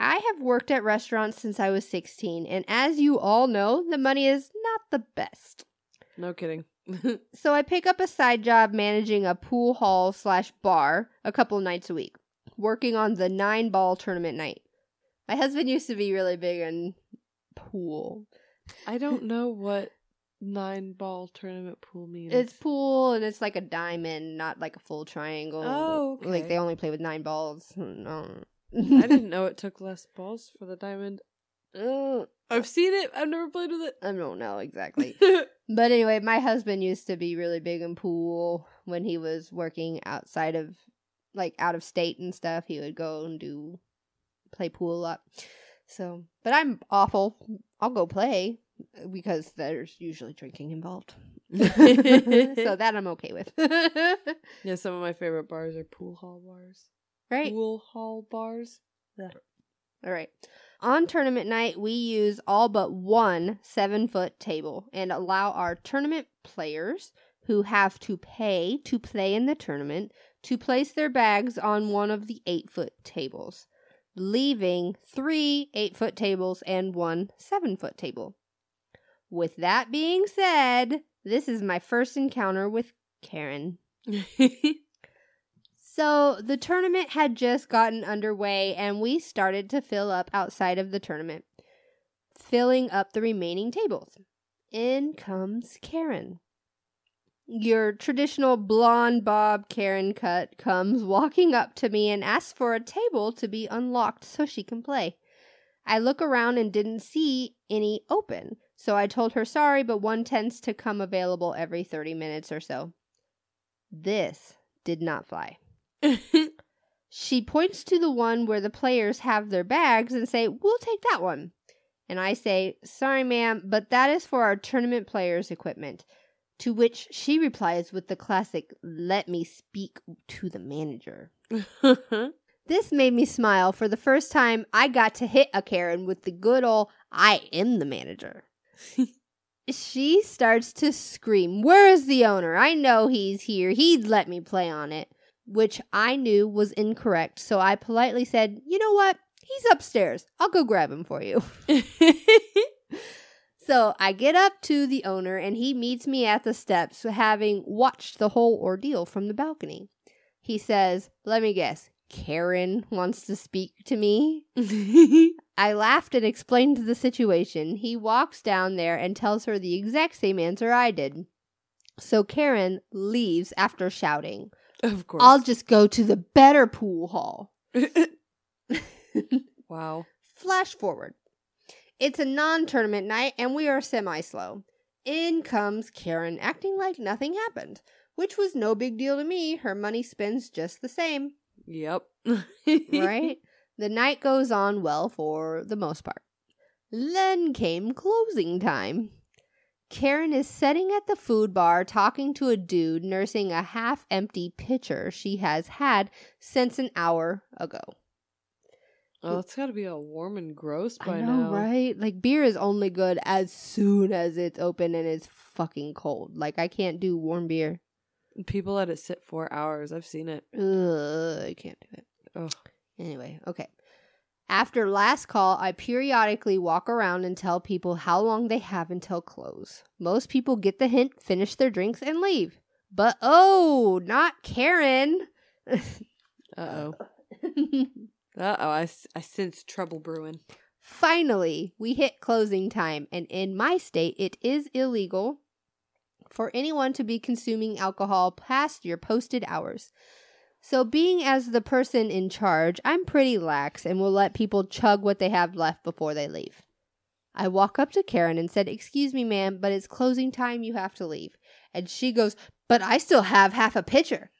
I have worked at restaurants since I was 16, and as you all know, the money is not the best. no kidding. So I pick up a side job managing a pool hall slash bar a couple nights a week, working on the nine ball tournament night. My husband used to be really big in pool. I don't know what nine ball tournament pool means. It's pool and it's like a diamond, not like a full triangle. Oh, Like they only play with nine balls. No. I didn't know it took less balls for the diamond. Uh, I've seen it. I've never played with it. I don't know exactly. but anyway, my husband used to be really big in pool when he was working outside of like out of state and stuff. He would go and do play pool a lot. So, but I'm awful. I'll go play because there's usually drinking involved. so that I'm okay with. yeah, some of my favorite bars are pool hall bars. right? Pool hall bars. Yeah. All right. On tournament night, we use all but one seven foot table and allow our tournament players who have to pay to play in the tournament to place their bags on one of the eight foot tables, leaving three eight foot tables and one seven foot table. With that being said, this is my first encounter with Karen. So the tournament had just gotten underway and we started to fill up outside of the tournament, filling up the remaining tables. In comes Karen. Your traditional blonde bob Karen cut comes walking up to me and asks for a table to be unlocked so she can play. I look around and didn't see any open, so I told her sorry, but one tends to come available every 30 minutes or so. This did not fly. She points to the one where the players have their bags and say, We'll take that one. And I say, Sorry, ma'am, but that is for our tournament players' equipment. To which she replies with the classic, Let me speak to the manager. This made me smile for the first time I got to hit a Karen with the good old, I am the manager. she starts to scream, Where is the owner? I know he's here. He'd let me play on it which I knew was incorrect. So I politely said, You know what? He's upstairs. I'll go grab him for you. so I get up to the owner and he meets me at the steps, having watched the whole ordeal from the balcony. He says, Let me guess, Karen wants to speak to me. I laughed and explained the situation. He walks down there and tells her the exact same answer I did. So Karen leaves after shouting, of course. I'll just go to the better pool hall. wow. Flash forward. It's a non tournament night and we are semi slow. In comes Karen acting like nothing happened, which was no big deal to me. Her money spends just the same, Yep. right? the night goes on well for the most part. Then came closing time. Karen is sitting at the food bar talking to a dude nursing a half empty pitcher she has had since an hour ago. Oh, it's got to be all warm and gross by I know, now. right? Like beer is only good as soon as it's open and it's fucking cold. Like I can't do warm beer. People let it sit four hours. I've seen it. Ugh, I can't do it. Oh. Anyway, okay. After last call, I periodically walk around and tell people how long they have until close. Most people get the hint, finish their drinks, and leave. But oh, not Karen. Uh oh. Uh oh. I, I sense trouble brewing. Finally, we hit closing time, and in my state, it is illegal for anyone to be consuming alcohol past your posted hours. So, being as the person in charge, I'm pretty lax and will let people chug what they have left before they leave. I walk up to Karen and said, Excuse me, ma'am, but it's closing time. You have to leave. And she goes, But I still have half a pitcher.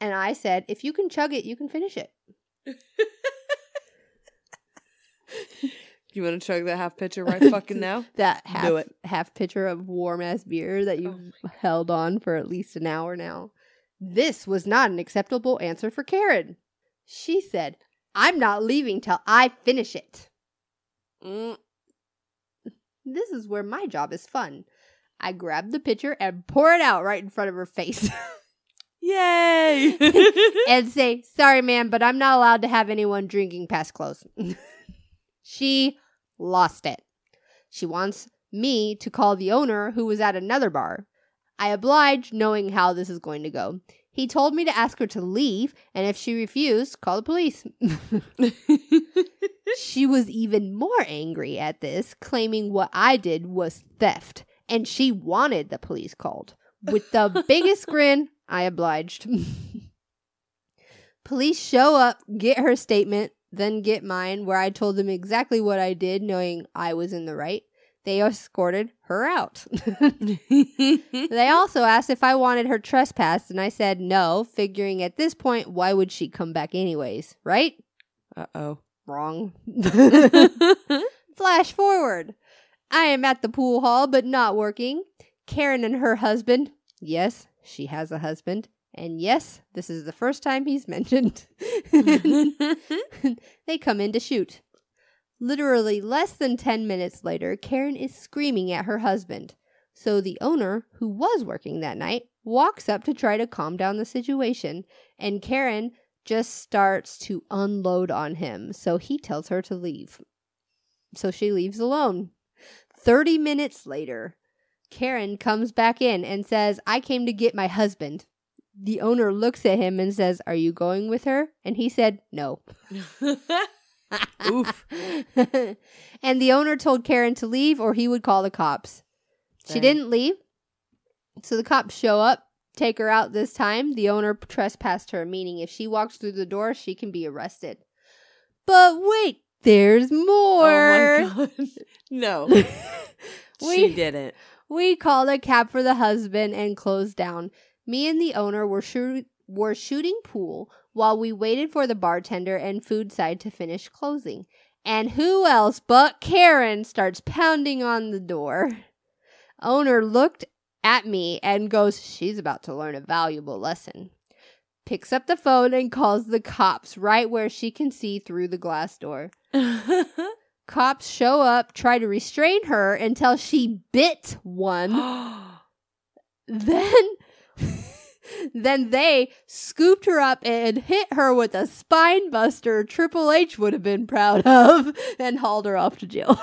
And I said, If you can chug it, you can finish it. You want to chug that half pitcher right fucking now? that half Do it. half pitcher of warm ass beer that you've Oh held on for at least an hour now. This was not an acceptable answer for Karen. She said, "I'm not leaving till I finish it." Mm. This is where my job is fun. I grab the pitcher and pour it out right in front of her face Yay! and say, "Sorry, ma'am, but I'm not allowed to have anyone drinking past close." she lost it. She wants me to call the owner who was at another bar. I obliged, knowing how this is going to go. He told me to ask her to leave, and if she refused, call the police. she was even more angry at this, claiming what I did was theft, and she wanted the police called. With the biggest grin, I obliged. police show up, get her statement, then get mine, where I told them exactly what I did, knowing I was in the right. They escorted her out. they also asked if I wanted her trespassed, and I said no, figuring at this point, why would she come back anyways, right? uh oh. Wrong. Flash forward. I am at the pool hall, but not working. Karen and her husband. Yes, she has a husband. And yes, this is the first time he's mentioned. they come in to shoot. Literally less than 10 minutes later, Karen is screaming at her husband. So the owner, who was working that night, walks up to try to calm down the situation, and Karen just starts to unload on him. So he tells her to leave. So she leaves alone. 30 minutes later, Karen comes back in and says, I came to get my husband. The owner looks at him and says, Are you going with her? And he said, No. Oof. and the owner told Karen to leave or he would call the cops. She didn't leave. So the cops show up, take her out this time. The owner trespassed her, meaning if she walks through the door, she can be arrested. But wait, there's more. Oh my god. No. we, she didn't. We called a cab for the husband and closed down. Me and the owner were were shooting pool while we waited for the bartender and food side to finish closing. And who else but Karen starts pounding on the door. Owner looked at me and goes, "She's about to learn a valuable lesson." Picks up the phone and calls the cops right where she can see through the glass door. Cops show up, try to restrain her until she bit one. then then they scooped her up and hit her with a spine buster Triple H would have been proud of and hauled her off to jail.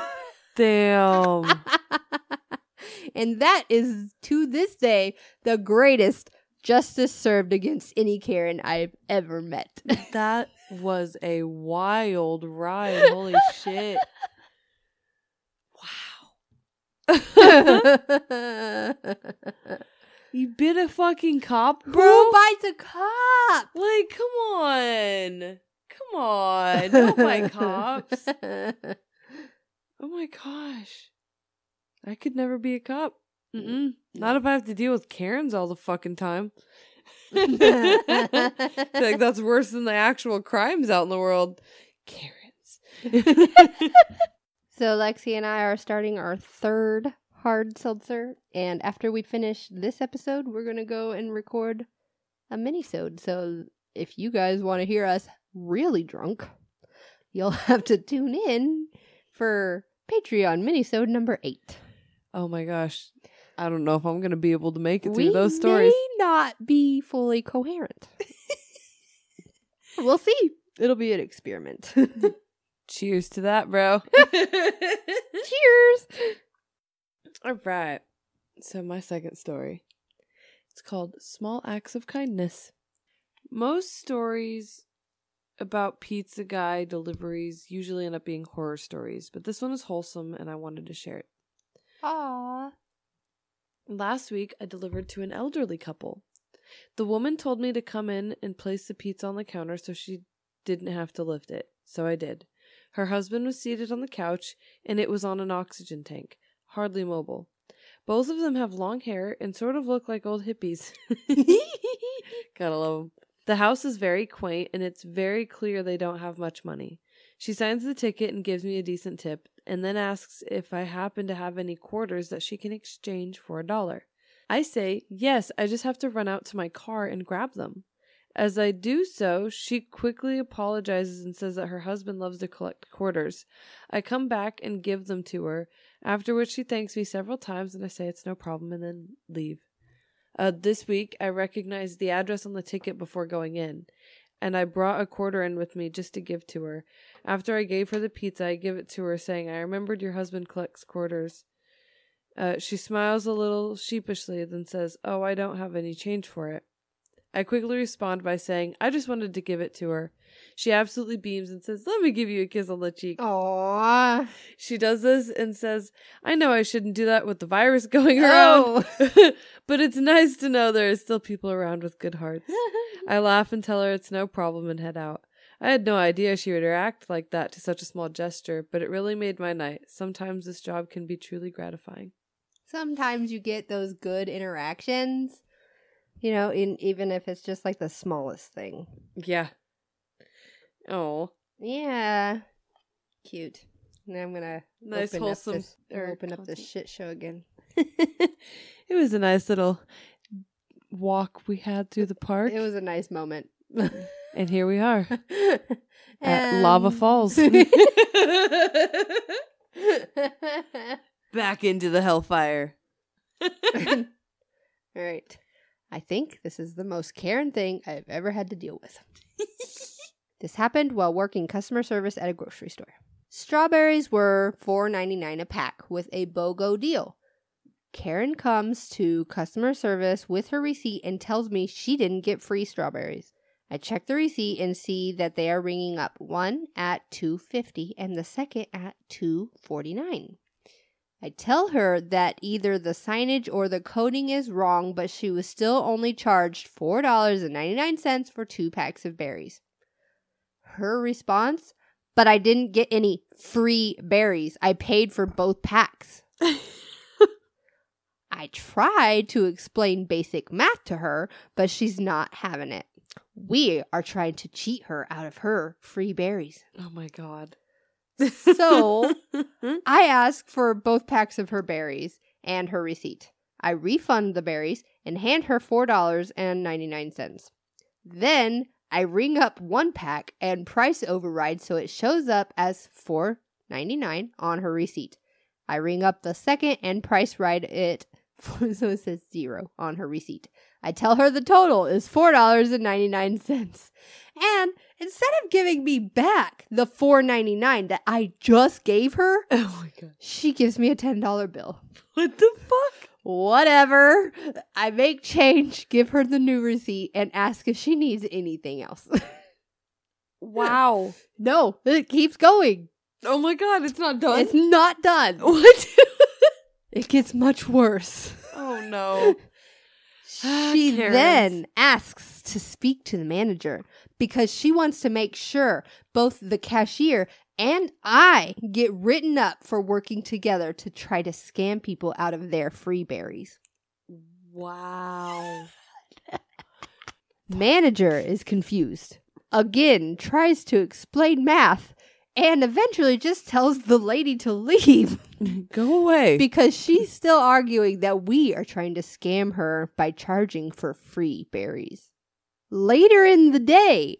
Damn. and that is to this day the greatest justice served against any Karen I've ever met. That was a wild ride. Holy shit. Wow. You bit a fucking cop, bro? Who bites a cop? like, come on. Come on. Don't bite cops. Oh my gosh. I could never be a cop. Mm-mm. Not if I have to deal with Karens all the fucking time. Like that's worse than the actual crimes out in the world. Karens. So Lexi and I are starting our third hard seltzer, and after we finish this episode, we're gonna go and record a mini-sode. So if you guys want to hear us really drunk, you'll have to tune in for Patreon mini-sode number eight. oh my gosh. I don't know if I'm going to be able to make it through we those stories. may not be fully coherent. we'll see. It'll be an experiment. Cheers to that, bro. Cheers. All right. So, my second story. It's called Small Acts of Kindness. Most stories about pizza guy deliveries usually end up being horror stories, but this one is wholesome and I wanted to share it. Aww. Last week, I delivered to an elderly couple. The woman told me to come in and place the pizza on the counter so she didn't have to lift it, so I did. Her husband was seated on the couch, and it was on an oxygen tank, hardly mobile. Both of them have long hair and sort of look like old hippies. Gotta love them. The house is very quaint, and it's very clear they don't have much money. She signs the ticket and gives me a decent tip, and then asks if I happen to have any quarters that she can exchange for a dollar. I say, yes, I just have to run out to my car and grab them. As I do so, she quickly apologizes and says that her husband loves to collect quarters. I come back and give them to her, after which she thanks me several times and I say it's no problem and then leave. Uh, this week, I recognized the address on the ticket before going in, and I brought a quarter in with me just to give to her. After I gave her the pizza, I give it to her, saying, I remembered your husband collects quarters. Uh, she smiles a little sheepishly, then says, Oh, I don't have any change for it. I quickly respond by saying, I just wanted to give it to her. She absolutely beams and says, Let me give you a kiss on the cheek. Aww. She does this and says, I know I shouldn't do that with the virus going around, Oh. but it's nice to know there are still people around with good hearts. I laugh and tell her it's no problem and head out. I had no idea she would react like that to such a small gesture, but it really made my night. Sometimes this job can be truly gratifying. Sometimes you get those good interactions, you know, in even if it's just like the smallest thing. Yeah. Oh, Yeah. Cute. Now I'm gonna nice open wholesome up this, open up this shit show again. It was a nice little walk we had through the park, It was a nice moment. and here we are at Lava um. Falls. Back into the hellfire. All right. I think this is the most Karen thing I've ever had to deal with. this happened while working customer service at a grocery store. Strawberries were $4.99 a pack with a BOGO deal. Karen comes to customer service with her receipt and tells me she didn't get free strawberries. I check the receipt and see that they are ringing up one at 250 and the second at 249. I tell her that either the signage or the coding is wrong, but she was still only charged $4.99 for two packs of berries. Her response, but I didn't get any free berries. I paid for both packs. I tried to explain basic math to her, but she's not having it. We are trying to cheat her out of her free berries. Oh my god. So I ask for both packs of her berries and her receipt. I refund the berries and hand her $4.99. Then I ring up one pack and price override so it shows up as $4.99 on her receipt. I ring up the second and price ride it so it says zero on her receipt. I tell her the total is $4.99. And instead of giving me back the $4.99 that I just gave her, oh my god. she gives me a $10 bill. What the fuck? Whatever. I make change, give her the new receipt, and ask if she needs anything else. Wow. no, it keeps going. Oh my god, it's not done. It's not done. what? It gets much worse. oh no. Ah, she Karens. then asks to speak to the manager because she wants to make sure both the cashier and I get written up for working together to try to scam people out of their free berries. Wow. Manager is confused. Again, tries to explain math and eventually just tells the lady to leave Go away. because she's still arguing that we are trying to scam her by charging for free berries. Later in the day,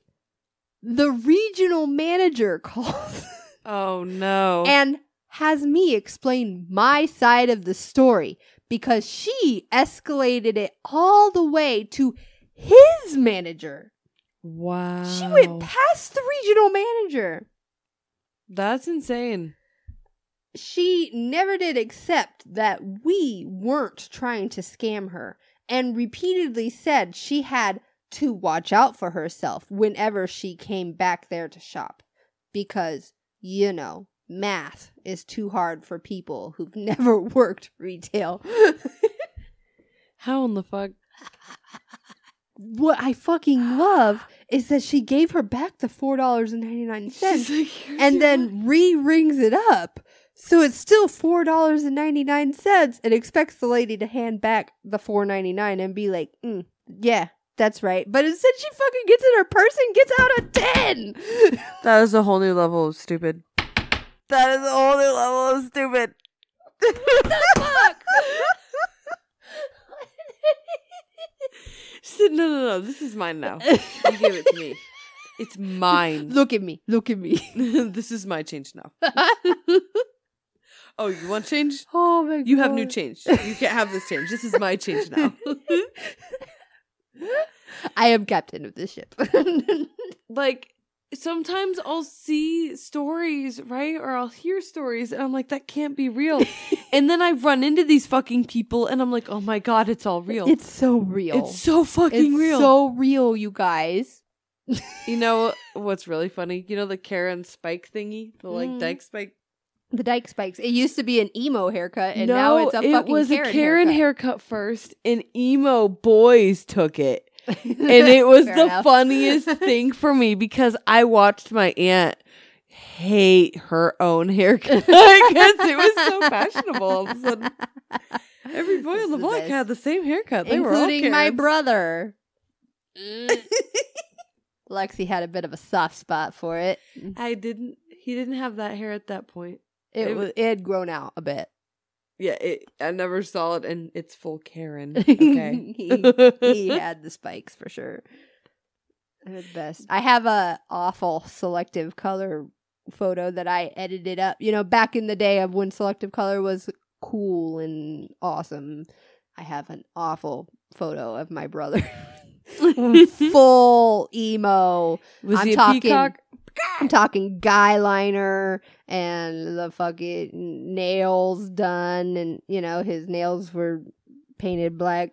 the regional manager calls oh no. and has me explain my side of the story because she escalated it all the way to his manager. wow. She went past the regional manager. That's insane. She never did accept that we weren't trying to scam her and repeatedly said she had to watch out for herself whenever she came back there to shop because, you know, math is too hard for people who've never worked retail. How in the fuck? what I fucking love is that she gave her back the $4.99 like, and then re rings it up. So it's still four dollars and ninety nine cents, and expects the lady to hand back the four ninety nine and be like, mm, "Yeah, that's right." But instead, she fucking gets in her purse and gets out a ten. That is a whole new level of stupid. That is a whole new level of stupid. What the fuck? She said, no, no, no. This is mine now. You gave it to me. It's mine. look at me! Look at me! this is my change now. Oh, you want change? oh my god! You have new change. You can't have this change. This is my change now. I am captain of this ship. like sometimes I'll see stories, right? Or I'll hear stories and I'm like, that can't be real. and then I run into these fucking people and I'm like, oh my god, it's all real. it's so real. It's so fucking It's real. so real, you guys. you know what's really funny? You know the Karen spike thingy? The like Mhm. dyke spike? The dyke spikes. It used to be an emo haircut, and now it's a it fucking was Karen a Karen haircut. haircut. first, and emo boys took it. And it was the enough. funniest thing for me because I watched my aunt hate her own haircut because it was so fashionable. All of a sudden, every boy on the block had the same haircut. They including my brother. Lexi had a bit of a soft spot for it. I didn't. He didn't have that hair at that point. It, It was it had grown out a bit. Yeah, it, I never saw it, and it's full Karen. Okay. he, he had the spikes for sure. They're the best. I have a awful selective color photo that I edited up. You know, back in the day of when selective color was cool and awesome. I have an awful photo of my brother. Full emo. Was I'm he a talking- peacock? I'm talking guy liner and the fucking nails done, and you know his nails were painted black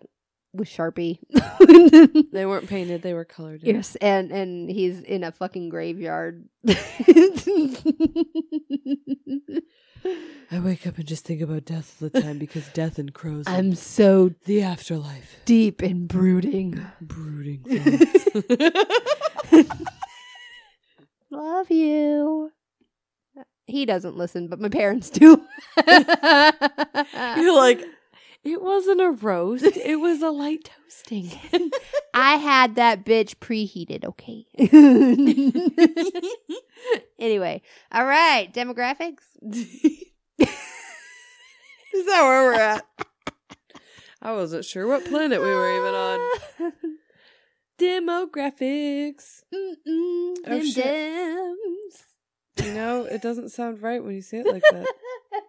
with Sharpie. They weren't painted; they were colored. in. yes, and and he's in a fucking graveyard. I wake up and just think about death all the time because death and crows. I'm so the afterlife. deep and brooding. Brooding thoughts. Love you. He doesn't listen, but my parents do. You're like, it wasn't a roast; it was a light toasting. I had that bitch preheated, okay? anyway, all right, demographics. Is that where we're at? I wasn't sure what planet we were even on. Demographics. Mm-mm, Oh, shit. You know, it doesn't sound right when you say it like that.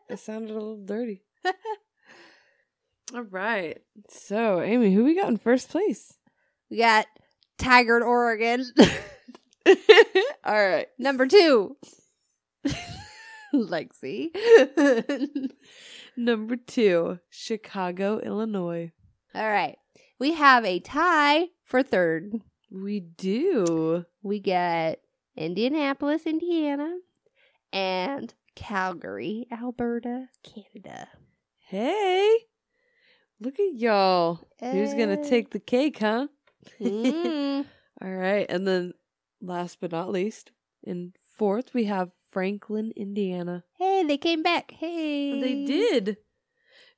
It sounded a little dirty. All right. So, Amy, who we got in first place? we got Tigard, Oregon. All right. Number two, Lexi. Number two, Chicago, Illinois. all right, we have a tie for third. We do. we get Indianapolis, Indiana, and Calgary, Alberta, Canada. Hey. Look at y'all. Who's going Eh. to take the cake, huh? Mm. All right. And then last but not least, in fourth, we have Franklin, Indiana. hey, they came back. Hey, They did.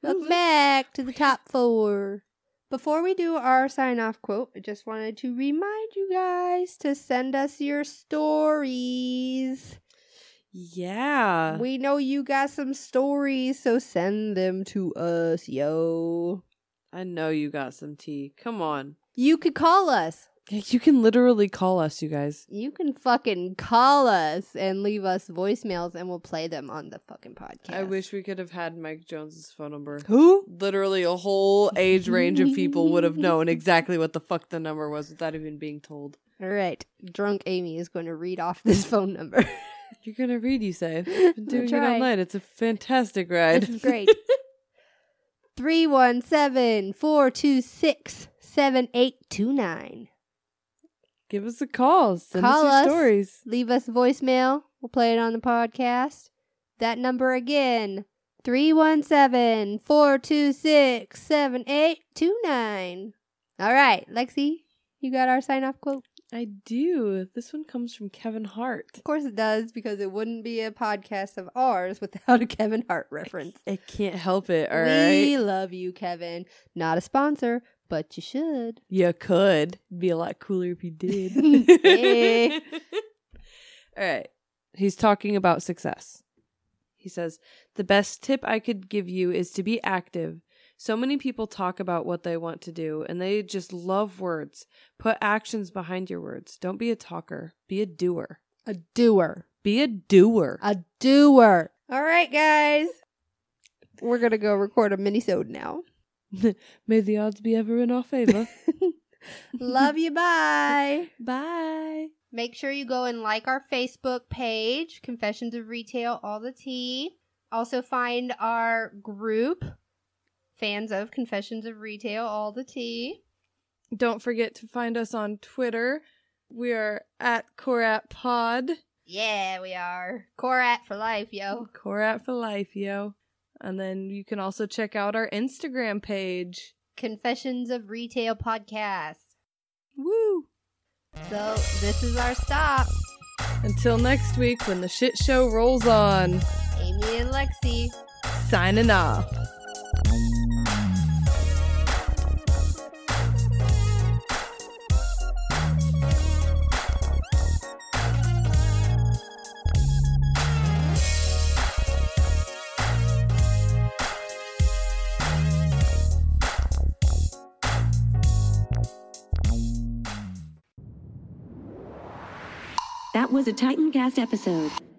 Welcome back to the top four. Before we do our sign off quote, I just wanted to remind you guys to send us your stories. Yeah. We know you got some stories, so send them to us, yo. I know you got some tea. Come on. You could call us. You can literally call us, you guys. You can fucking call us and leave us voicemails and we'll play them on the fucking podcast. I wish we could have had Mike Jones's phone number. Who? Literally, a whole age range of people would have known exactly what the fuck the number was without even being told. All right. Drunk Amy is going to read off this phone number. You're gonna read, you say? Been doing it try. all night. It's a fantastic ride. This is great. 317 426 7829. Give us a call. Send Call us your us. stories. Leave us voicemail. We'll play it on the podcast. That number again 317 426 7829. All right, Lexi, you got our sign off quote? I do. This one comes from Kevin Hart. Of course it does, because it wouldn't be a podcast of ours without a Kevin Hart reference. I can't help it. All we right. love you, Kevin. Not a sponsor, but you should. You could. Be a lot cooler if you did. All right. He's talking about success. He says, The best tip I could give you is to be active. So many people talk about what they want to do and they just love words. Put actions behind your words. Don't be a talker, be a doer. A doer. Be a doer. A doer. All right, guys. We're going to go record a mini-sode now. May the odds be ever in our favor. Love you. Bye. Bye. Make sure you go and like our Facebook page, Confessions of Retail, all the tea. Also find our group, fans of Confessions of Retail, all the tea. Don't forget to find us on Twitter. We are at Corat Pod. Yeah, we are. Corat for life, yo. Corat for life, yo. And then you can also check out our Instagram page. Confessions of Retail podcast. Woo! So this is our stop. Until next week when the shit show rolls on. Amy and Lexi. Signing off. Was a Titancast episode.